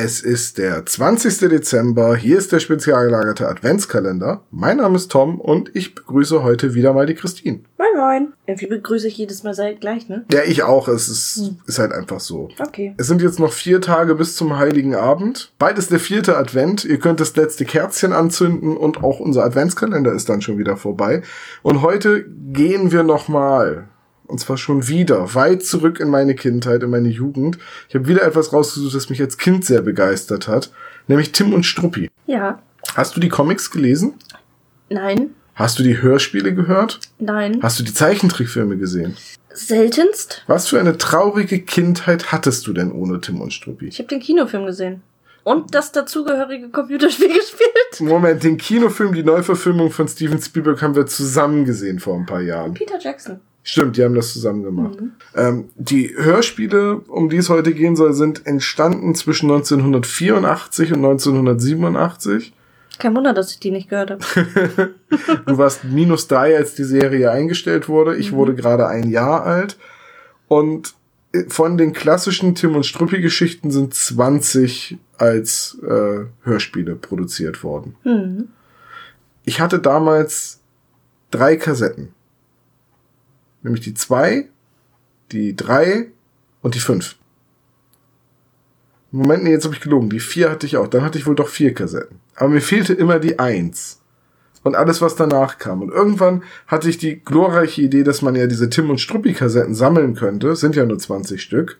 Es ist der 20. Dezember. Hier ist der spezial gelagerte Adventskalender. Mein Name ist Tom und ich begrüße heute wieder mal die Christine. Moin, moin. Irgendwie begrüße ich jedes Mal seit gleich, ne? Ja, ich auch. Es ist, ist halt einfach so. Okay. Es sind jetzt noch vier Tage bis zum Heiligen Abend. Bald ist der vierte Advent. Ihr könnt das letzte Kerzchen anzünden und auch unser Adventskalender ist dann schon wieder vorbei. Und heute gehen wir nochmal und zwar schon wieder, weit zurück in meine Kindheit, in meine Jugend. Ich habe wieder etwas rausgesucht, das mich als Kind sehr begeistert hat, nämlich Tim und Struppi. Ja. Hast du die Comics gelesen? Nein. Hast du die Hörspiele gehört? Nein. Hast du die Zeichentrickfilme gesehen? Seltenst? Was für eine traurige Kindheit hattest du denn ohne Tim und Struppi? Ich habe den Kinofilm gesehen. Und das dazugehörige Computerspiel gespielt. Moment, den Kinofilm, die Neuverfilmung von Steven Spielberg haben wir zusammen gesehen vor ein paar Jahren. Peter Jackson. Stimmt, die haben das zusammen gemacht. Ähm, die Hörspiele, um die es heute gehen soll, sind entstanden zwischen 1984 und 1987. Kein Wunder, dass ich die nicht gehört habe. Du warst minus drei, als die Serie eingestellt wurde. Ich wurde gerade ein Jahr alt. Und von den klassischen Tim und Struppi Geschichten sind 20 als äh, Hörspiele produziert worden. Hm. Ich hatte damals drei Kassetten. Nämlich die zwei, die drei und die fünf. Moment, nee, jetzt habe ich gelogen. Die vier hatte ich auch. Dann hatte ich wohl doch vier Kassetten. Aber mir fehlte immer die eins. Und alles, was danach kam. Und irgendwann hatte ich die glorreiche Idee, dass man ja diese Tim und Struppi-Kassetten sammeln könnte. Sind ja nur 20 Stück.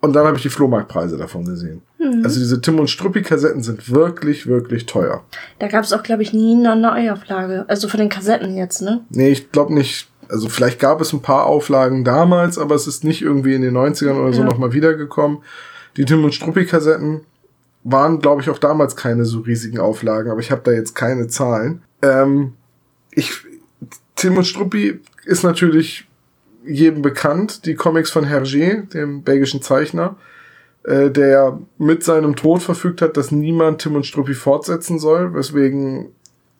Und dann habe ich die Flohmarktpreise davon gesehen. Also diese Tim und Struppi-Kassetten sind wirklich, wirklich teuer. Da gab es auch, glaube ich, nie eine Neuauflage. Also von den Kassetten jetzt, ne? Nee, ich glaube nicht. Also vielleicht gab es ein paar Auflagen damals, aber es ist nicht irgendwie in den 90ern oder so Ja. nochmal wiedergekommen. Die Tim und Struppi-Kassetten waren, glaube ich, auch damals keine so riesigen Auflagen, aber ich habe da jetzt keine Zahlen. Ähm, ich, Tim und Struppi ist natürlich jedem bekannt, die Comics von Hergé, dem belgischen Zeichner, äh, der mit seinem Tod verfügt hat, dass niemand Tim und Struppi fortsetzen soll, weswegen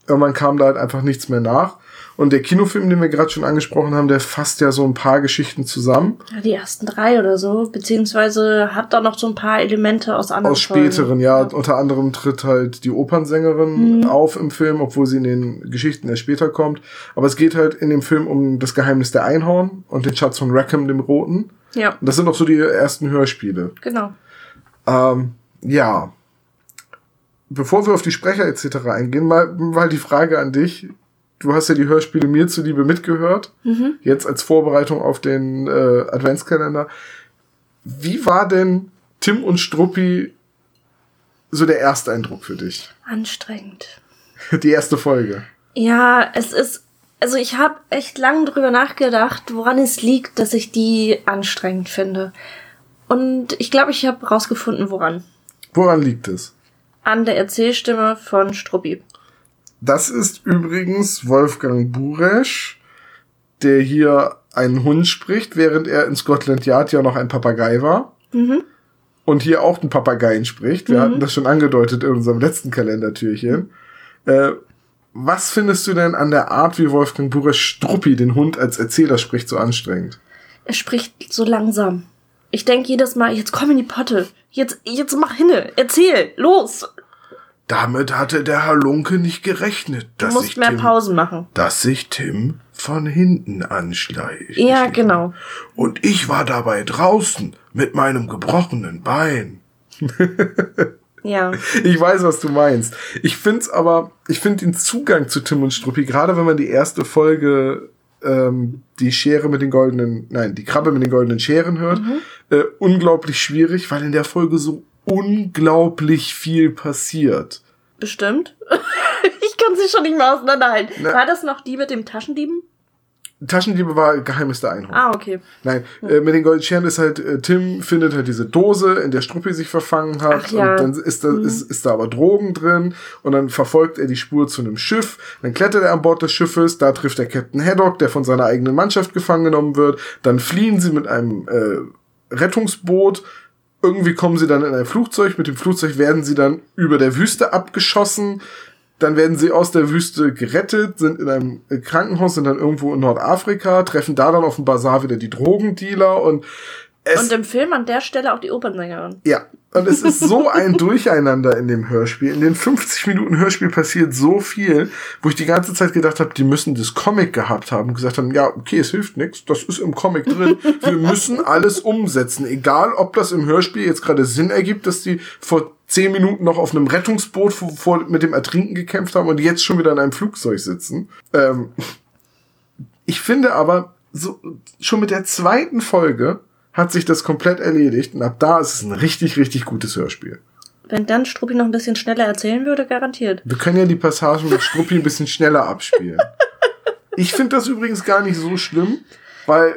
irgendwann kam da halt einfach nichts mehr nach. Und der Kinofilm, den wir gerade schon angesprochen haben, der fasst ja so ein paar Geschichten zusammen. Ja, die ersten drei oder so. Beziehungsweise hat da noch so ein paar Elemente aus anderen Aus späteren, Folgen. ja. Unter anderem tritt halt die Opernsängerin auf im Film, obwohl sie in den Geschichten erst später kommt. Aber es geht halt in dem Film um das Geheimnis der Einhorn und den Schatz von Rackham, dem Roten. Ja, Und das sind auch so die ersten Hörspiele. genau. Ähm, ja. Bevor wir auf die Sprecher etc. eingehen, mal, mal die Frage an dich. Du hast ja die Hörspiele mir zuliebe mitgehört. Jetzt als Vorbereitung auf den äh, Adventskalender. Wie war denn Tim und Struppi so der Ersteindruck für dich? Anstrengend. Die erste Folge. Ja, es ist. Also ich habe echt lange drüber nachgedacht, woran es liegt, dass ich die anstrengend finde. Und ich glaube, ich habe rausgefunden, woran. Woran liegt es? An der Erzählstimme von Struppi. Das ist übrigens Wolfgang Buresch, der hier einen Hund spricht, während er in Scotland Yard ja noch ein Papagei war. Und hier auch einen Papageien spricht. Wir hatten das schon angedeutet in unserem letzten Kalendertürchen. Äh, was findest du denn an der Art, wie Wolfgang Buresch Struppi, den Hund als Erzähler spricht, so anstrengend? Er spricht so langsam. Ich denk jedes Mal, jetzt komm in die Potte. Jetzt, jetzt mach hinne. Erzähl. Los. Damit hatte der Halunke nicht gerechnet, Du dass musst sich mehr Tim, Pausen machen. dass sich Tim von hinten anschleicht. Ja, genau. Und ich war dabei draußen mit meinem gebrochenen Bein. Ja. Ich weiß, was du meinst. Ich find's aber, ich find den Zugang zu Tim und Struppi, gerade wenn man die erste Folge, ähm, die Schere mit den goldenen, nein, die Krabbe mit den goldenen Scheren hört, äh, unglaublich schwierig, weil in der Folge so unglaublich viel passiert. Bestimmt. ich kann sie schon nicht mehr auseinanderhalten. Na. War das noch die mit dem Taschendieben? Taschendiebe war Geheimnis der Einhorn. Ah, okay. Nein, äh, mit den goldenen Scheren ist halt, äh, Tim findet halt diese Dose, in der Struppi sich verfangen hat. Ach ja. Und dann ist da, ist, ist da aber Drogen drin. Und dann verfolgt er die Spur zu einem Schiff. Dann klettert er an Bord des Schiffes. Da trifft er Captain Haddock, der von seiner eigenen Mannschaft gefangen genommen wird. Dann fliehen sie mit einem äh, Rettungsboot. Irgendwie kommen sie dann in ein Flugzeug. Mit dem Flugzeug werden sie dann über der Wüste abgeschossen. Dann werden sie aus der Wüste gerettet, sind in einem Krankenhaus, sind dann irgendwo in Nordafrika, treffen da dann auf dem Bazar wieder die Drogendealer und Es- Und im Film an der Stelle auch die Opernsängerin. Ja, und es ist so ein Durcheinander in dem Hörspiel. In den 50 Minuten Hörspiel passiert so viel, wo ich die ganze Zeit gedacht habe, die müssen das Comic gehabt haben und gesagt haben, ja, okay, es hilft nichts, das ist im Comic drin. Wir müssen alles umsetzen, egal ob das im Hörspiel jetzt gerade Sinn ergibt, dass die vor zehn Minuten noch auf einem Rettungsboot vor, vor, mit dem Ertrinken gekämpft haben und jetzt schon wieder in einem Flugzeug sitzen. Ähm, ich finde aber, so, schon mit der zweiten Folge hat sich das komplett erledigt und ab da ist es ein richtig, richtig gutes Hörspiel. Wenn dann Struppi noch ein bisschen schneller erzählen würde, garantiert. Wir können ja die Passagen mit Struppi ein bisschen schneller abspielen. Ich finde das übrigens gar nicht so schlimm, weil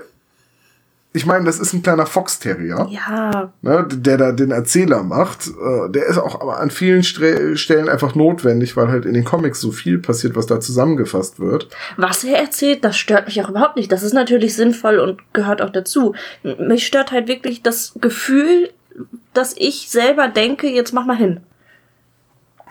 ich meine, das ist ein kleiner Fox Terrier, Ja, ne, der da den Erzähler macht. Äh, Der ist auch aber an vielen Stellen einfach notwendig, weil halt in den Comics so viel passiert, was da zusammengefasst wird. was er erzählt, das stört mich auch überhaupt nicht. Das ist natürlich sinnvoll und gehört auch dazu. Mich stört halt wirklich das Gefühl, dass ich selber denke, jetzt mach mal hin.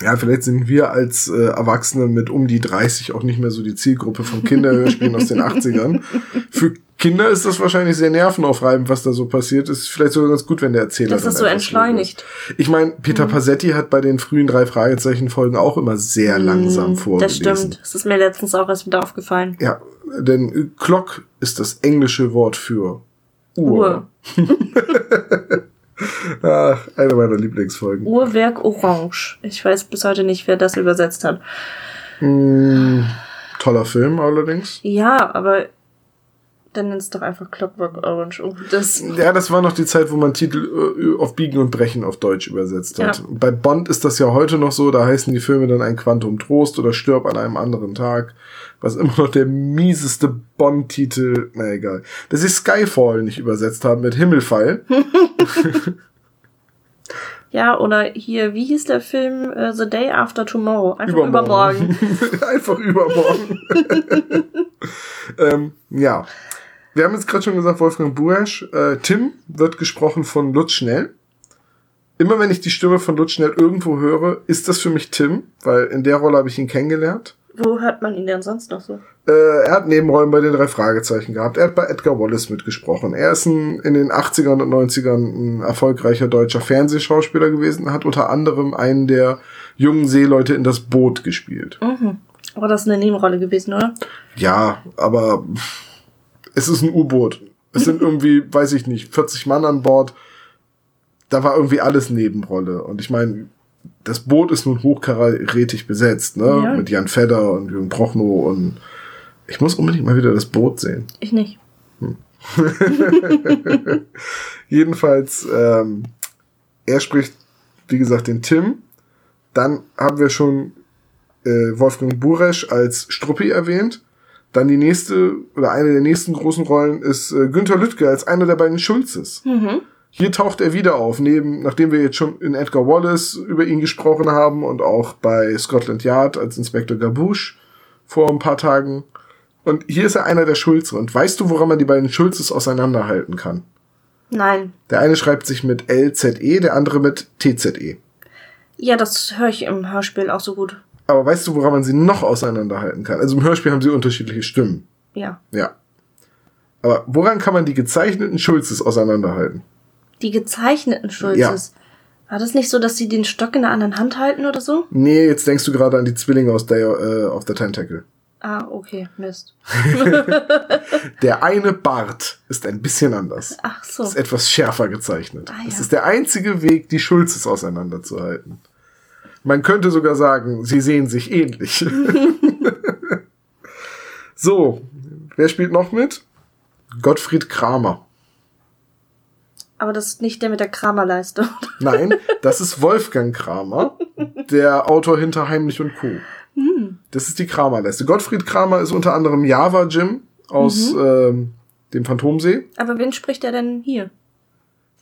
Ja, vielleicht sind wir als äh, Erwachsene mit um die 30 auch nicht mehr so die Zielgruppe von Kinderhörspielen aus den 80ern. Für Kinder ist das wahrscheinlich sehr nervenaufreibend, was da so passiert. Ist vielleicht sogar ganz gut, wenn der Erzähler Das ist so entschleunigt. ist. Ich meine, Peter Passetti hat bei den frühen drei Fragezeichen-Folgen auch immer sehr langsam vorgelesen. Mm, Das stimmt. Das ist mir letztens auch erst wieder aufgefallen. Ja, denn äh, Clock ist das englische Wort für Uhr. Uhr. Ach, eine meiner Lieblingsfolgen. Uhrwerk Orange. Ich weiß bis heute nicht, wer das übersetzt hat. Mm, toller Film allerdings. Ja, aber dann nenn's doch einfach Clockwork Orange. Oh, das, Ja, das war noch die Zeit, wo man Titel äh, auf Biegen und Brechen auf Deutsch übersetzt hat. Ja. Bei Bond ist das ja heute noch so, da heißen die Filme dann ein Quantum Trost oder Stirb an einem anderen Tag, was immer noch der mieseste Bond-Titel, na egal. Dass sie Skyfall nicht übersetzt haben mit Himmelfall. ja, oder hier, wie hieß der Film? Äh, The Day After Tomorrow. Einfach übermorgen. Einfach übermorgen. ähm, ja. Wir haben jetzt gerade schon gesagt, Wolfgang Buesch. Äh, Tim wird gesprochen von Lutz Schnell. Immer wenn ich die Stimme von Lutz Schnell irgendwo höre, ist das für mich Tim, weil in der Rolle habe ich ihn kennengelernt. Wo hört man ihn denn sonst noch so? Äh, er hat Nebenrollen bei den drei Fragezeichen gehabt. Er hat bei Edgar Wallace mitgesprochen. Er ist ein, in den 80ern und 90ern ein erfolgreicher deutscher Fernsehschauspieler gewesen, hat unter anderem einen der jungen Seeleute in das Boot gespielt. Mhm. Aber das ist eine Nebenrolle gewesen, oder? Ja, aber es ist ein U-Boot. Es sind irgendwie, weiß ich nicht, 40 Mann an Bord. Da war irgendwie alles Nebenrolle. Und ich meine, das Boot ist nun hochkarätig besetzt, ne? Ja. Mit Jan Fedder und Jürgen Prochnow und ich muss unbedingt mal wieder das Boot sehen. Ich nicht. Jedenfalls, ähm, er spricht, wie gesagt, den Tim. Dann haben wir schon äh, Wolfgang Buresch als Struppi erwähnt. Dann die nächste oder eine der nächsten großen Rollen ist äh, Günther Lüttke als einer der beiden Schulzes. Mhm. Hier taucht er wieder auf, neben, nachdem wir jetzt schon in Edgar Wallace über ihn gesprochen haben und auch bei Scotland Yard als Inspektor Gabouche vor ein paar Tagen. Und hier ist er einer der Schulze. Und weißt du, woran man die beiden Schulzes auseinanderhalten kann? Nein. Der eine schreibt sich mit LZE, der andere mit TZE. Ja, das höre ich im Hörspiel auch so gut. Aber weißt du, woran man sie noch auseinanderhalten kann? Also im Hörspiel haben sie unterschiedliche Stimmen. Ja. Ja. Aber woran kann man die gezeichneten Schulzes auseinanderhalten? Die gezeichneten Schulzes. War das nicht so, dass sie den Stock in der anderen Hand halten oder so? Nee, jetzt denkst du gerade an die Zwillinge aus Day äh, of the Tentacle. Ah, okay, Mist. Der eine Bart ist ein bisschen anders. Ach so. Ist etwas schärfer gezeichnet. Ah, Es ja. ist der einzige Weg, die Schulzes auseinanderzuhalten. Man könnte sogar sagen, sie sehen sich ähnlich. so, wer spielt noch mit? Gottfried Kramer. Aber das ist nicht der mit der Kramerleiste. Nein, das ist Wolfgang Kramer, der Autor hinter Heimlich und Co. Das ist die Kramerleiste. Gottfried Kramer ist unter anderem Java Jim aus ähm, dem Phantomsee. Aber wen spricht er denn hier?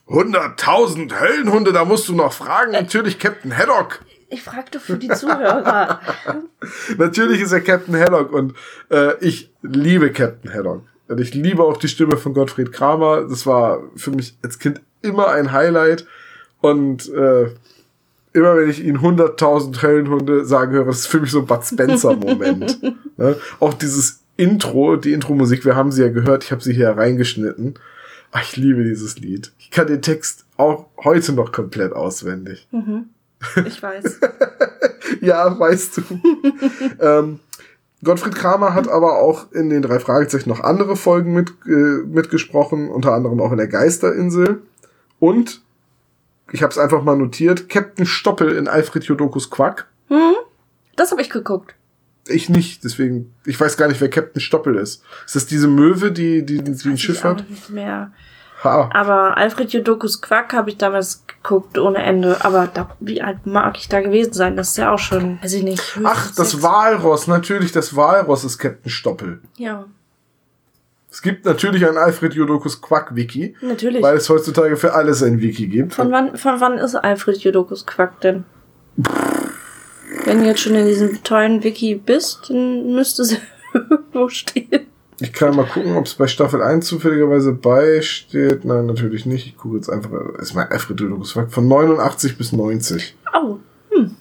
100.000 Höllenhunde, da musst du noch fragen. Natürlich Captain Haddock. Ich fragte für die Zuhörer. Natürlich ist er Captain Haddock und äh, ich liebe Captain Haddock. Und ich liebe auch die Stimme von Gottfried Kramer. Das war für mich als Kind immer ein Highlight. Und äh, immer wenn ich ihn 100.000 Höllenhunde sagen höre, das ist für mich so ein Bud Spencer-Moment. ne? Auch dieses Intro, die Intro-Musik, wir haben sie ja gehört, ich habe sie hier reingeschnitten. Ah, Ich liebe dieses Lied. Ich kann den Text auch heute noch komplett auswendig. Mhm. Ich weiß. Ja, weißt du. ähm, Gottfried Kramer hat aber auch in den drei Fragezeichen noch andere Folgen mit, äh, mitgesprochen, unter anderem auch in der Geisterinsel. Und, ich habe es einfach mal notiert, Captain Stoppel in Alfred Jodokus Quack. Das habe ich geguckt. Ich nicht, deswegen, ich weiß gar nicht, wer Captain Stoppel ist. Ist das diese Möwe, die, die, die, ein Schiff hat? nicht mehr. Ha. Aber Alfred Jodokus Quack habe ich damals geguckt ohne Ende. Aber da, wie alt mag ich da gewesen sein? Das ist ja auch schon, weiß ich nicht. Ach, das. Walross, natürlich, das Walross ist Captain Stoppel. Ja, Es gibt natürlich ein Alfred Jodokus Quack-Wiki, natürlich. weil es heutzutage für alles ein Wiki gibt. Von wann, von wann ist Alfred Jodokus Quack denn? Wenn du jetzt schon in diesem tollen Wiki bist, dann müsste es irgendwo stehen. Ich kann mal gucken, ob es bei Staffel 1 zufälligerweise beisteht. Nein, natürlich nicht. Ich gucke jetzt einfach. Es ist mein Alfred Jodokus Quack von 89 bis 90. Oh, hm.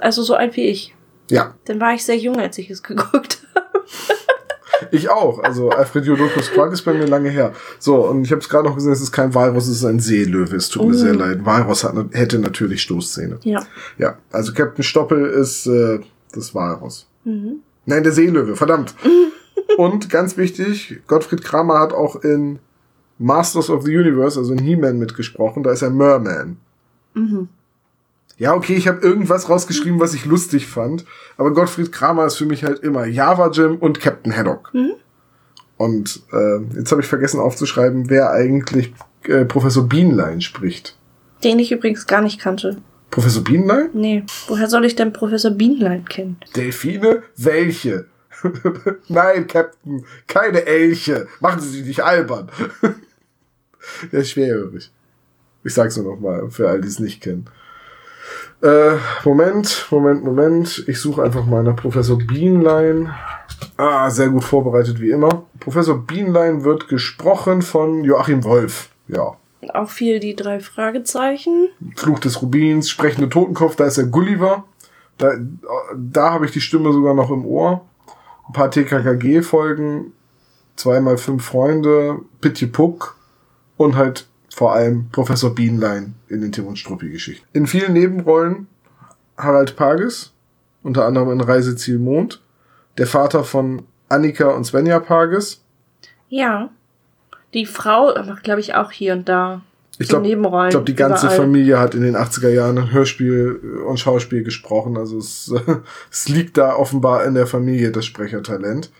Also so alt wie ich. Ja, Dann war ich sehr jung, als ich es geguckt habe. ich auch. Also Alfred Jodokus Quack ist bei mir lange her. So, und ich habe es gerade noch gesehen, es ist kein Walross, es ist ein Seelöwe. Es tut mir Oh. sehr leid. Walross hat, hätte natürlich Stoßzähne. Ja. Ja, also Captain Stoppel ist äh, das Walross. Mhm. Nein, der Seelöwe, verdammt. Und ganz wichtig, Gottfried Kramer hat auch in Masters of the Universe, also in He-Man mitgesprochen, da ist er Merman. Mhm. Ja, okay, ich habe irgendwas rausgeschrieben, was ich lustig fand, aber Gottfried Kramer ist für mich halt immer Java Jim und Captain Haddock. Mhm. Und äh, jetzt habe ich vergessen aufzuschreiben, wer eigentlich äh, Professor Bienlein spricht. Den ich übrigens gar nicht kannte. Professor Bienlein? Nee. Woher soll ich denn Professor Bienlein kennen? Delfine? Welche? Nein, Captain, keine Elche. Machen Sie sich nicht albern. Der ist schwerhörig. Ich sag's nur noch mal, für all die es nicht kennen. Äh, Moment, Moment, Moment. Ich suche einfach mal nach Professor Bienlein. Ah, sehr gut vorbereitet wie immer. Professor Bienlein wird gesprochen von Joachim Wolf. Ja. Auch viel die drei Fragezeichen. Fluch des Rubins, sprechende Totenkopf, da ist der Gulliver. Da, da habe ich die Stimme sogar noch im Ohr. Ein paar TKKG-Folgen, zweimal fünf Freunde, Pitje Puck und halt vor allem Professor Bienlein in den Tim und Struppi-Geschichten. In vielen Nebenrollen Harald Pages, unter anderem in Reiseziel Mond, der Vater von Annika und Svenja Pages. Ja. Die Frau glaube ich, auch hier und da. Ich glaube, glaub, die ganze überall. Familie hat in den 80er Jahren Hörspiel und Schauspiel gesprochen. Also es, es liegt da offenbar in der Familie das Sprechertalent.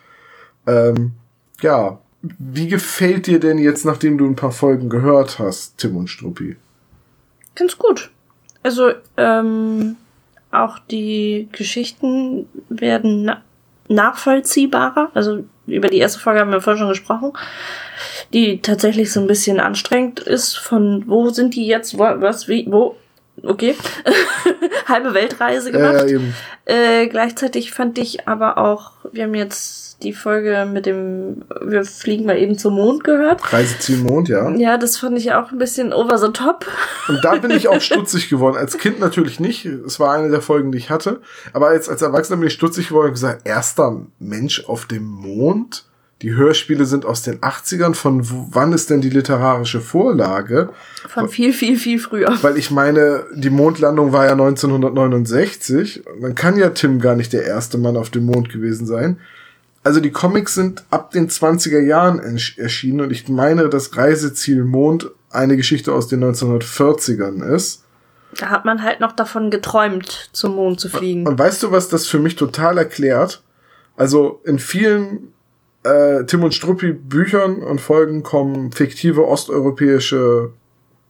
Ähm, ja, wie gefällt dir denn jetzt, nachdem du ein paar Folgen gehört hast, Tim und Struppi? Ganz gut. Also, ähm, auch die Geschichten werden na nachvollziehbarer. Also, über die erste Folge haben wir vorhin schon gesprochen. Die tatsächlich so ein bisschen anstrengend ist. Von wo sind die jetzt? Wo, was, wie, wo? Okay. Halbe Weltreise Ja, ja, gemacht. eben. Äh, gleichzeitig fand ich aber auch, wir haben jetzt die Folge mit dem, wir fliegen mal eben zum Mond gehört. Reiseziel Mond, ja. Ja, das fand ich auch ein bisschen over the top. Und da bin ich auch stutzig geworden. Als Kind natürlich nicht. Es war eine der Folgen, die ich hatte. Aber als, als Erwachsener bin ich stutzig geworden und gesagt, erster Mensch auf dem Mond? Die Hörspiele sind aus den 80ern. Von wann ist denn die literarische Vorlage? Von viel, viel, viel früher. Weil ich meine, die Mondlandung war ja 1969. Und Dann kann ja Tim gar nicht der erste Mann auf dem Mond gewesen sein. Also die Comics sind ab den 20er Jahren erschienen und ich meine, dass Reiseziel Mond eine Geschichte aus den 1940ern ist. Da hat man halt noch davon geträumt, zum Mond zu fliegen. Und weißt du, was das für mich total erklärt? Also in vielen äh, Tim und Struppi Büchern und Folgen kommen fiktive osteuropäische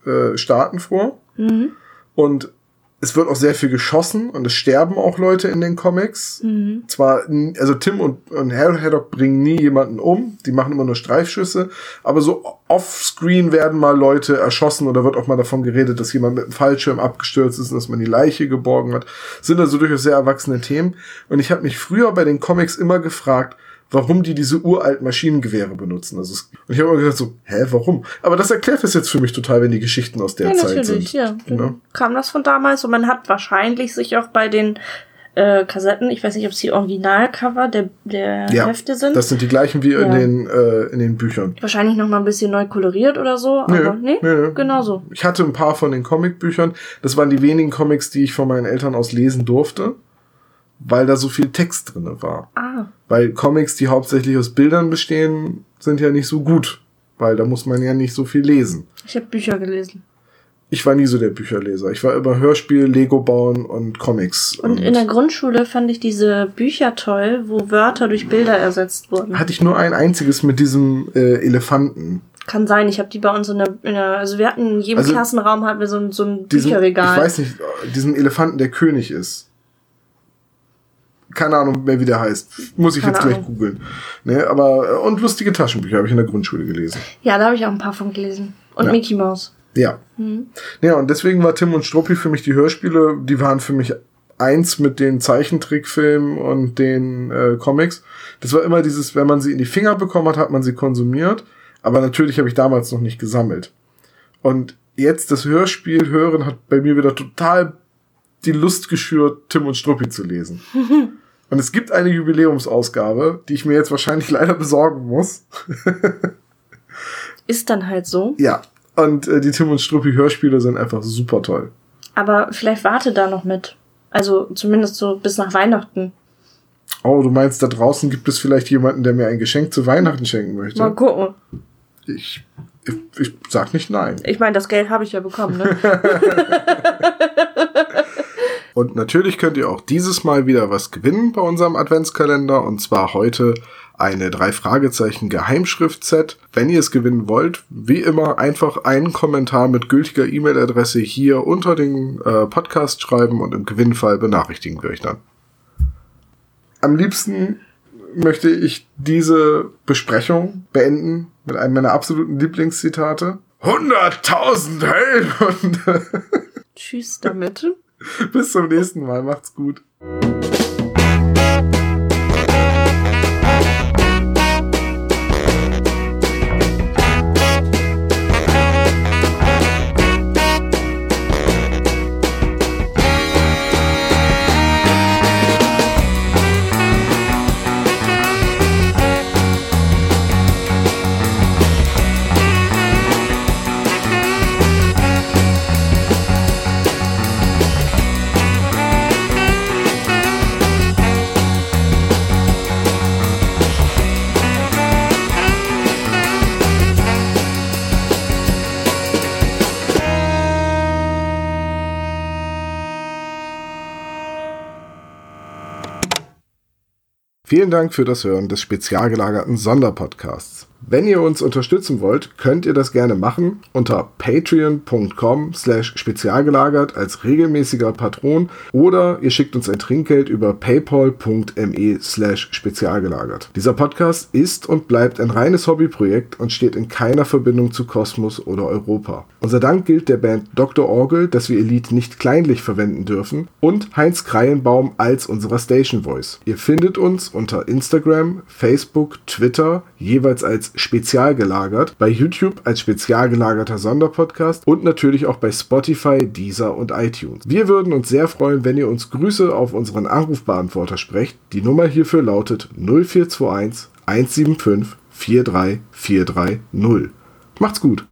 äh, Staaten vor. Mhm. Und es wird auch sehr viel geschossen und es sterben auch Leute in den Comics. Mhm. Zwar, also Tim und, und Har- Haddock bringen nie jemanden um, die machen immer nur Streifschüsse, aber so offscreen werden mal Leute erschossen oder wird auch mal davon geredet, dass jemand mit einem Fallschirm abgestürzt ist und dass man die Leiche geborgen hat. Sind also durchaus sehr erwachsene Themen. Und ich habe mich früher bei den Comics immer gefragt, warum die diese uralten Maschinengewehre benutzen. Also es, und ich habe immer gedacht so, hä, warum? Aber das erklärt das jetzt für mich total, wenn die Geschichten aus der Ja, Zeit natürlich, sind. ja. Dann Ne? kam das von damals und man hat wahrscheinlich sich auch bei den äh, Kassetten. Ich weiß nicht, ob es die Originalcover der, der Ja, Hefte sind. Das sind die gleichen wie in, Ja. den, äh, in den Büchern. Wahrscheinlich noch mal ein bisschen neu koloriert oder so. Nö, aber nee, nö. genau so. Ich hatte ein paar von den Comicbüchern. Das waren die wenigen Comics, die ich von meinen Eltern aus lesen durfte, weil da so viel Text drinne war. Ah, Weil Comics, die hauptsächlich aus Bildern bestehen, sind ja nicht so gut, weil da muss man ja nicht so viel lesen. ich habe Bücher gelesen. Ich war nie so der Bücherleser. Ich war immer Hörspiel, Lego bauen und Comics. Und in der Grundschule fand ich diese Bücher toll, wo Wörter durch Bilder ersetzt wurden. hatte ich nur ein einziges mit diesem äh, Elefanten. Kann sein, ich habe die bei uns in der, in der, also wir hatten in jedem Also, Klassenraum hatten wir so ein, so ein Diesen, Bücherregal. Ich weiß nicht, diesen Elefanten, der König ist. Keine Ahnung mehr, wie der heißt. Muss ich Keine jetzt gleich googeln. Ne, aber, äh, und lustige Taschenbücher habe ich in der Grundschule gelesen. Ja, da habe ich auch ein paar von gelesen. Und Ja. Mickey Mouse. Ja. Mhm. Ja, und deswegen war Tim und Struppi für mich die Hörspiele, die waren für mich eins mit den Zeichentrickfilmen und den äh, Comics. Das war immer dieses, wenn man sie in die Finger bekommen hat, hat man sie konsumiert. Aber natürlich habe ich damals noch nicht gesammelt. Und jetzt das Hörspiel hören hat bei mir wieder total die Lust geschürt, Tim und Struppi zu lesen. und es gibt eine Jubiläumsausgabe, die ich mir jetzt wahrscheinlich leider besorgen muss. Ist dann halt so. Ja. Und äh, die Tim und Struppi Hörspiele sind einfach super toll. Aber vielleicht warte da noch mit. Also zumindest so bis nach Weihnachten. Oh, du meinst, da draußen gibt es vielleicht jemanden, der mir ein Geschenk zu Weihnachten schenken möchte? Mal gucken. Ich, ich, ich sag nicht nein. Ich meine, das Geld habe ich ja bekommen, ne? Und natürlich könnt ihr auch dieses Mal wieder was gewinnen bei unserem Adventskalender. Und zwar heute eine drei Fragezeichen Geheimschrift-Set. Wenn ihr es gewinnen wollt, wie immer einfach einen Kommentar mit gültiger E-Mail-Adresse hier unter den äh, Podcast schreiben und im Gewinnfall benachrichtigen wir euch dann. Am liebsten möchte ich diese Besprechung beenden mit einem meiner absoluten Lieblingszitate. 100.000 Helden! Tschüss damit. Bis zum nächsten Mal. Macht's gut. Vielen Dank für das Hören des spezial gelagerten Sonderpodcasts. Wenn ihr uns unterstützen wollt, könnt ihr das gerne machen unter patreon.com slash spezialgelagert als regelmäßiger Patron oder ihr schickt uns ein Trinkgeld über paypal.me slash spezialgelagert. Dieser Podcast ist und bleibt ein reines Hobbyprojekt und steht in keiner Verbindung zu Kosmos oder Europa. Unser Dank gilt der Band Dr. Orgel, dass wir Lied nicht kleinlich verwenden dürfen und Heinz Kreienbaum als unserer Station Voice. Ihr findet uns unter Instagram, Facebook, Twitter, jeweils als spezial gelagert, bei YouTube als spezial gelagerter Sonderpodcast und natürlich auch bei Spotify, Deezer und iTunes. Wir würden uns sehr freuen, wenn ihr uns Grüße auf unseren Anrufbeantworter sprecht. Die Nummer hierfür lautet 0421 175 43430. Macht's gut!